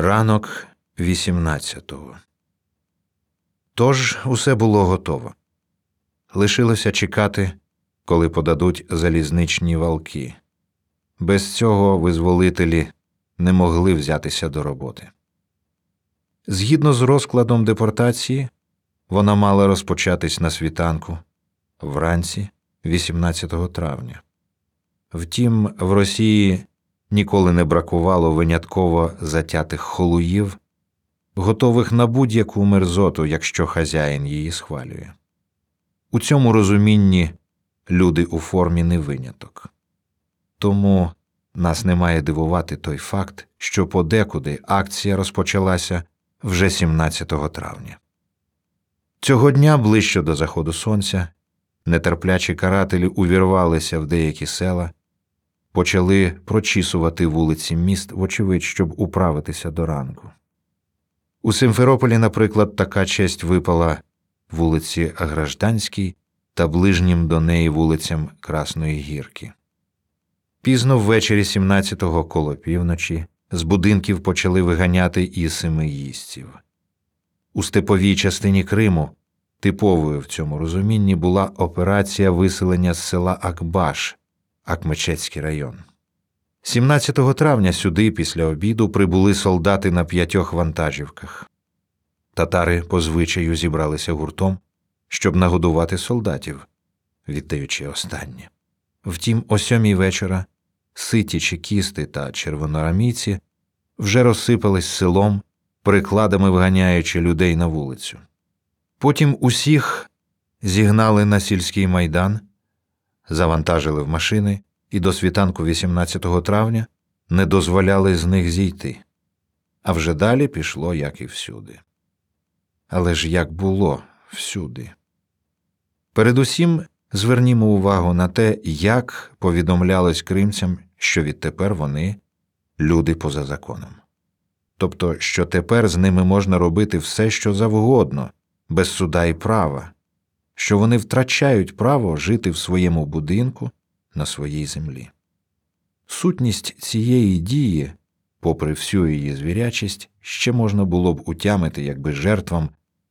Ранок 18-го. Тож усе було готово. Лишилося чекати, коли подадуть залізничні валки. Без цього визволителі не могли взятися до роботи. Згідно з розкладом депортації, вона мала розпочатись на світанку вранці 18 травня. Втім, в Росії ніколи не бракувало винятково затятих холуїв, готових на будь-яку мерзоту, якщо хазяїн її схвалює. У цьому розумінні люди у формі не виняток. Тому нас не має дивувати той факт, що подекуди акція розпочалася вже 17 травня. Цього дня, ближче до заходу сонця, нетерплячі карателі увірвалися в деякі села, почали прочісувати вулиці міст, вочевидь, щоб управитися до ранку. У Симферополі, наприклад, така честь випала вулиці Гражданській та ближнім до неї вулицям Красної Гірки. Пізно ввечері 17-го коло півночі з будинків почали виганяти і семиїстів. У степовій частині Криму типовою в цьому розумінні була операція виселення з села Акбаш, Акмечецький район. 17 травня сюди після обіду прибули солдати на п'ятьох вантажівках. Татари по звичаю зібралися гуртом, щоб нагодувати солдатів, віддаючи останнє. Втім, о сьомій вечора ситі чекісти та червоноармійці вже розсипались селом, прикладами вганяючи людей на вулицю. Потім усіх зігнали на сільський майдан, завантажили в машини і до світанку 18 травня не дозволяли з них зійти. А вже далі пішло, як і всюди. Але ж як було всюди. Передусім звернімо увагу на те, як повідомлялось кримцям, що відтепер вони люди поза законом. Тобто, що тепер з ними можна робити все, що завгодно, без суда і права, що вони втрачають право жити в своєму будинку на своїй землі. Сутність цієї дії, попри всю її звірячість, ще можна було б утямити, якби жертвам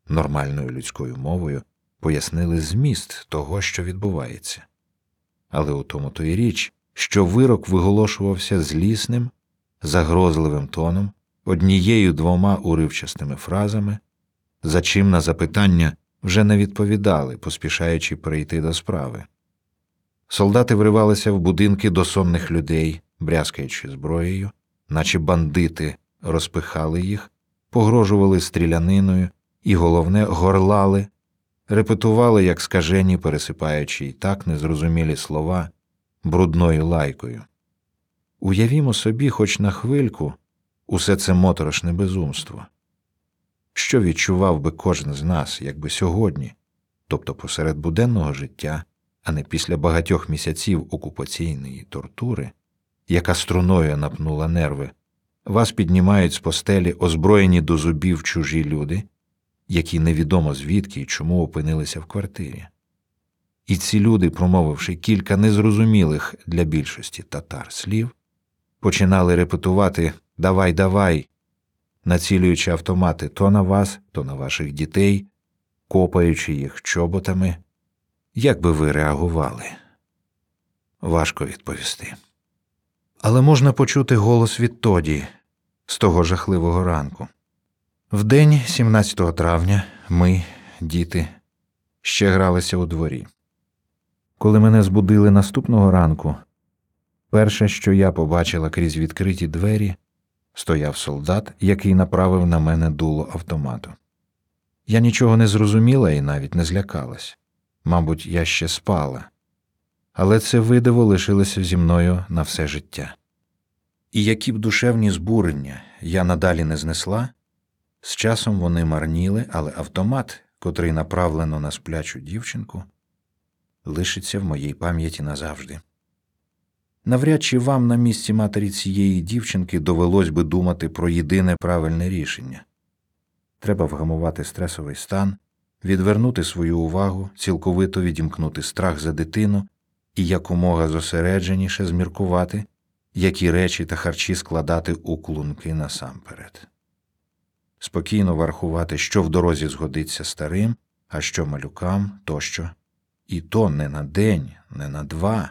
нормальною людською мовою пояснили зміст того, що відбувається. Але у тому то й річ, що вирок виголошувався злісним, загрозливим тоном, однією двома уривчастими фразами, за чим на запитання вже не відповідали, поспішаючи перейти до справи. Солдати вривалися в будинки до сонних людей, брязкаючи зброєю, наче бандити розпихали їх, погрожували стріляниною і, головне, горлали, репетували, як скажені, пересипаючи й так незрозумілі слова брудною лайкою. Уявімо собі, хоч на хвильку, усе це моторошне безумство. Що відчував би кожен з нас, якби сьогодні, тобто посеред буденного життя, а не після багатьох місяців окупаційної тортури, яка струною напнула нерви, вас піднімають з постелі озброєні до зубів чужі люди, які невідомо звідки і чому опинилися в квартирі. І ці люди, промовивши кілька незрозумілих для більшості татар слів, починали репетувати Давай, давай, націлюючи автомати то на вас, то на ваших дітей, копаючи їх чоботами. Як би ви реагували? Важко відповісти. Але можна почути голос відтоді, з того жахливого ранку. Вдень, 17 травня, ми, діти, ще гралися у дворі. Коли мене збудили наступного ранку, перше, що я побачила крізь відкриті двері, стояв солдат, який направив на мене дуло автомату. Я нічого не зрозуміла і навіть не злякалась. Мабуть, я ще спала, але це видиво лишилося зі мною на все життя. І які б душевні збурення я надалі не знесла, з часом вони марніли, але автомат, котрий направлено на сплячу дівчинку, лишиться в моїй пам'яті назавжди. Навряд чи вам на місці матері цієї дівчинки довелось би думати про єдине правильне рішення треба вгамувати стресовий стан, відвернути свою увагу, цілковито відімкнути страх за дитину і якомога зосередженіше зміркувати, які речі та харчі складати у клунки насамперед. спокійно врахувати, що в дорозі згодиться старим, а що малюкам тощо. І то не на день, не на два,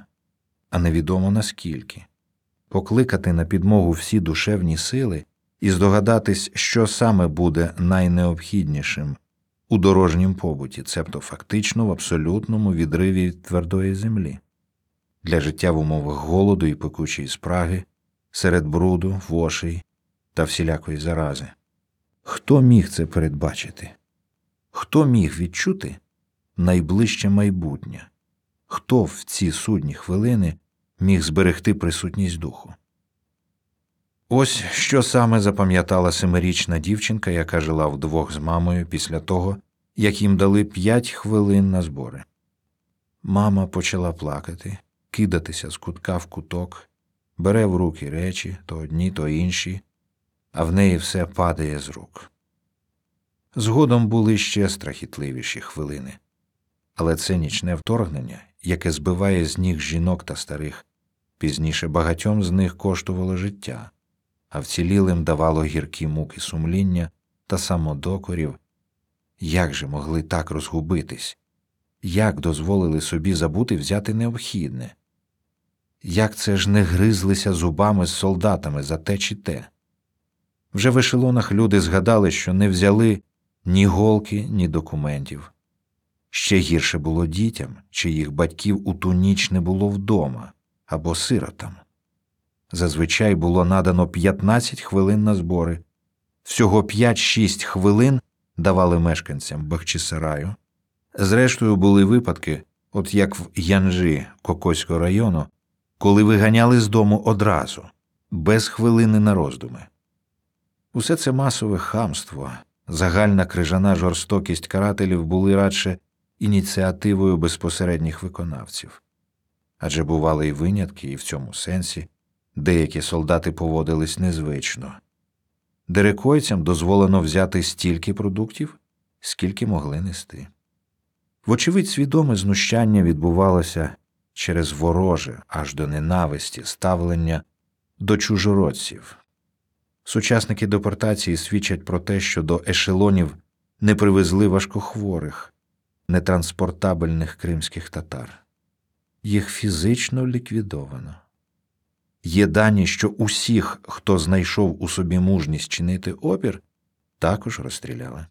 а невідомо наскільки. Покликати на підмогу всі душевні сили і здогадатись, що саме буде найнеобхіднішим у дорожнім побуті, цебто фактично в абсолютному відриві від твердої землі, для життя в умовах голоду і пекучої спраги, серед бруду, вошей та всілякої зарази. Хто міг це передбачити? Хто міг відчути найближче майбутнє? Хто в ці судні хвилини міг зберегти присутність духу? Ось що саме запам'ятала семирічна дівчинка, яка жила вдвох з мамою після того, як їм дали п'ять хвилин на збори. Мама почала плакати, кидатися з кутка в куток, бере в руки речі то одні, то інші, а в неї все падає з рук. Згодом були ще страхітливіші хвилини, але це нічне вторгнення, яке збиває з ніг жінок та старих, пізніше багатьом з них коштувало життя, а вцілілим давало гіркі муки сумління та самодокорів. Як же могли так розгубитись? Як дозволили собі забути взяти необхідне? Як це ж не гризлися зубами з солдатами за те чи те? Вже в ешелонах люди згадали, що не взяли ні голки, ні документів. Ще гірше було дітям, чиїх батьків у ту ніч не було вдома або сиротам. Зазвичай було надано 15 хвилин на збори, всього 5-6 хвилин давали мешканцям Бахчисараю. Зрештою, були випадки, от як в Янжі Кокоського району, коли виганяли з дому одразу, без хвилини на роздуми. Усе це масове хамство, загальна крижана жорстокість карателів були радше ініціативою безпосередніх виконавців. Адже бували й винятки, і в цьому сенсі деякі солдати поводились незвично. Дерекойцям дозволено взяти стільки продуктів, скільки могли нести. Вочевидь, свідоме знущання відбувалося через вороже аж до ненависті ставлення до чужородців. Сучасники депортації свідчать про те, що до ешелонів не привезли важкохворих, нетранспортабельних кримських татар. Їх фізично ліквідовано. Є дані, що усіх, хто знайшов у собі мужність чинити опір, також розстріляли.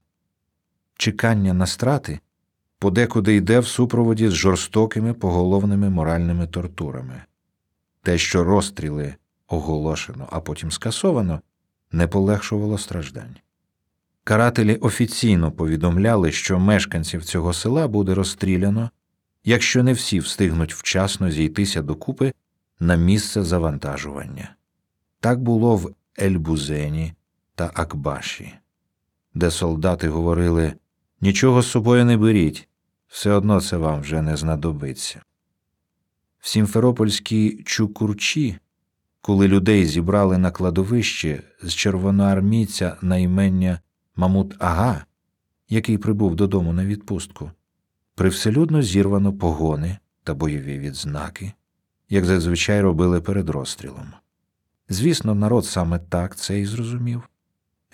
Чекання на страти подекуди йде в супроводі з жорстокими поголовними моральними тортурами. Те, що розстріли оголошено, а потім скасовано, не полегшувало страждань. Карателі офіційно повідомляли, що мешканців цього села буде розстріляно, якщо не всі встигнуть вчасно зійтися докупи на місце завантажування. Так було в Ельбузені та Акбаші, де солдати говорили нічого з собою не беріть, все одно це вам вже не знадобиться. В Сімферопольській Чукурчі, коли людей зібрали на кладовище з червоноармійця на імення Мамут Ага, який прибув додому на відпустку, привселюдно зірвано погони та бойові відзнаки як зазвичай робили перед розстрілом. Звісно, народ саме так це і зрозумів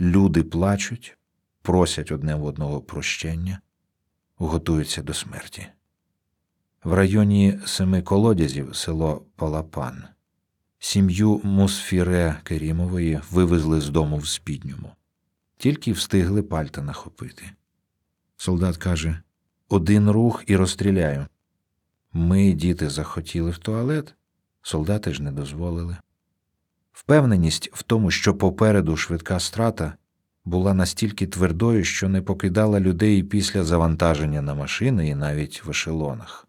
люди плачуть, просять одне в одного прощення, готуються до смерті. В районі семи колодязів село Палапан. Сім'ю Мусфіре Керімової вивезли з дому в спідньому, тільки встигли пальта нахопити. Солдат каже один рух і розстріляю. Ми, діти, захотіли в туалет, солдати ж не дозволили. Впевненість в тому, що попереду швидка страта, була настільки твердою, що не покидала людей після завантаження на машини і навіть в ешелонах.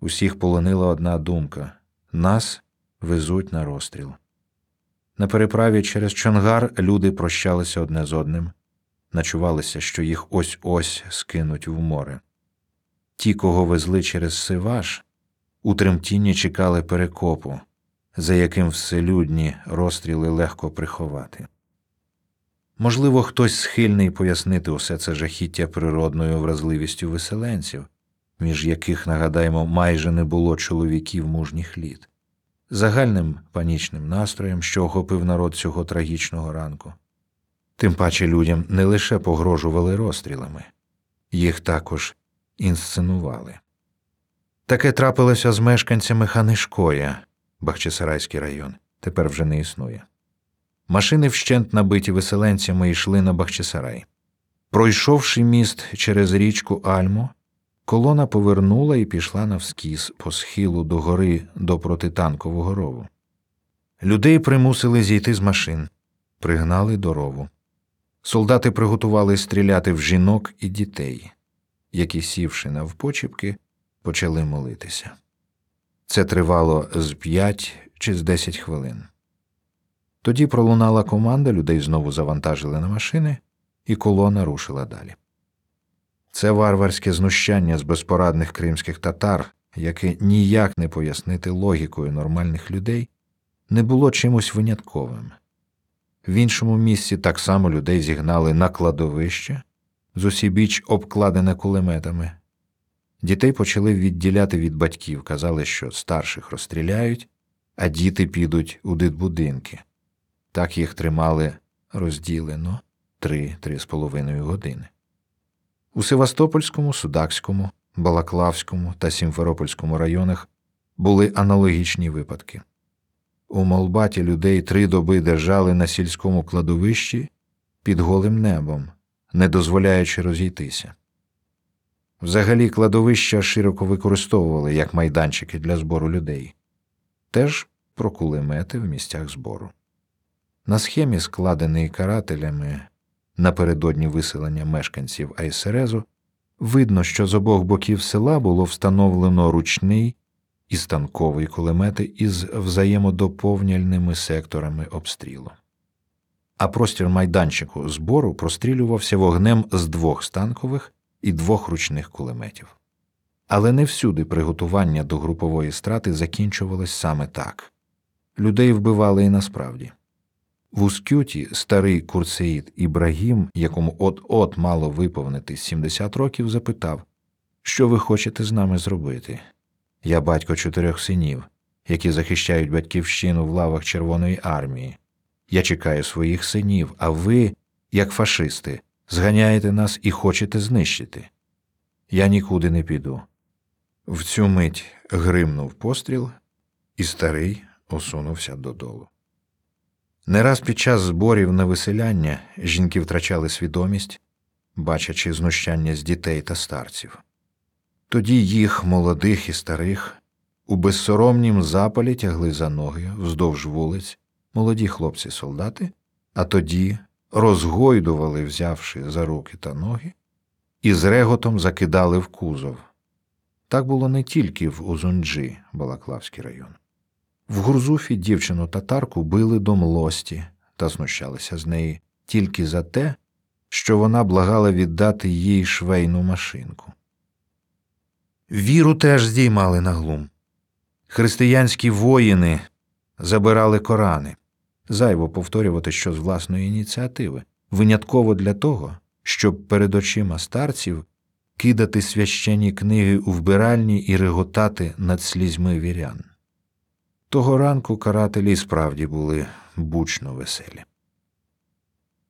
Усіх полонила одна думка нас везуть на розстріл. На переправі через Чонгар люди прощалися одне з одним, начувалися, що їх ось ось скинуть в море. Ті, кого везли через Сиваш, у тремтінні чекали перекопу, за яким вселюдні розстріли легко приховати. Можливо, хтось схильний пояснити усе це жахіття природною вразливістю виселенців, між яких, нагадаємо, майже не було чоловіків мужніх літ, загальним панічним настроєм, що охопив народ цього трагічного ранку. Тим паче людям не лише погрожували розстрілами, їх також інсценували. Таке трапилося з мешканцями Ханишкоя, Бахчисарайський район, тепер вже не існує. Машини вщент набиті виселенцями йшли на Бахчисарай. Пройшовши міст через річку Альмо, колона повернула і пішла навскіз по схилу до гори до протитанкового рову. Людей примусили зійти з машин, пригнали до рову. Солдати приготували стріляти в жінок і дітей, які, сівши навпочіпки, почали молитися. Це тривало з п'ять чи з десять хвилин. Тоді пролунала команда, людей знову завантажили на машини, і колона рушила далі. Це варварське знущання з безпорадних кримських татар, яке ніяк не пояснити логікою нормальних людей, не було чимось винятковим. В іншому місці так само людей зігнали на кладовище, з усібіч обкладене кулеметами. Дітей почали відділяти від батьків, казали, що старших розстріляють, а діти підуть у дитбудинки. Так їх тримали розділено три-три з половиною години. У Севастопольському, Судакському, Балаклавському та Сімферопольському районах були аналогічні випадки. У Молбаті людей три доби держали на сільському кладовищі під голим небом, не дозволяючи розійтися. Взагалі кладовища широко використовували як майданчики для збору людей, теж про кулемети в місцях збору. На схемі, складеній карателями напередодні виселення мешканців Айсерезу, видно, що з обох боків села було встановлено ручний і станковий кулемети із взаємодоповняльними секторами обстрілу. А простір майданчику збору прострілювався вогнем з двох станкових і двох ручних кулеметів. Але не всюди приготування до групової страти закінчувалось саме так людей вбивали і насправді. В Ускюті старий курсеїд Ібрагім, якому от-от мало виповнити 70 років, запитав, що ви хочете з нами зробити? Я батько чотирьох синів, які захищають батьківщину в лавах Червоної армії. Я чекаю своїх синів, а ви, як фашисти, зганяєте нас і хочете знищити. Я нікуди не піду. В цю мить гримнув постріл, і старий осунувся додолу. Не раз під час зборів на виселяння жінки втрачали свідомість, бачачи знущання з дітей та старців. Тоді їх, молодих і старих, у безсоромнім запалі тягли за ноги вздовж вулиць молоді хлопці-солдати, а тоді розгойдували, взявши за руки та ноги, і з реготом закидали в кузов. Так було не тільки в Узунджі, Балаклавський район. В Гурзуфі дівчину татарку били до млості та знущалися з неї тільки за те, що вона благала віддати їй швейну машинку. Віру теж здіймали на глум. Християнські воїни забирали Корани, зайво повторювати що з власної ініціативи, винятково для того, щоб перед очима старців кидати священні книги у вбиральні і реготати над слізьми вірян. Того ранку карателі справді були бучно веселі.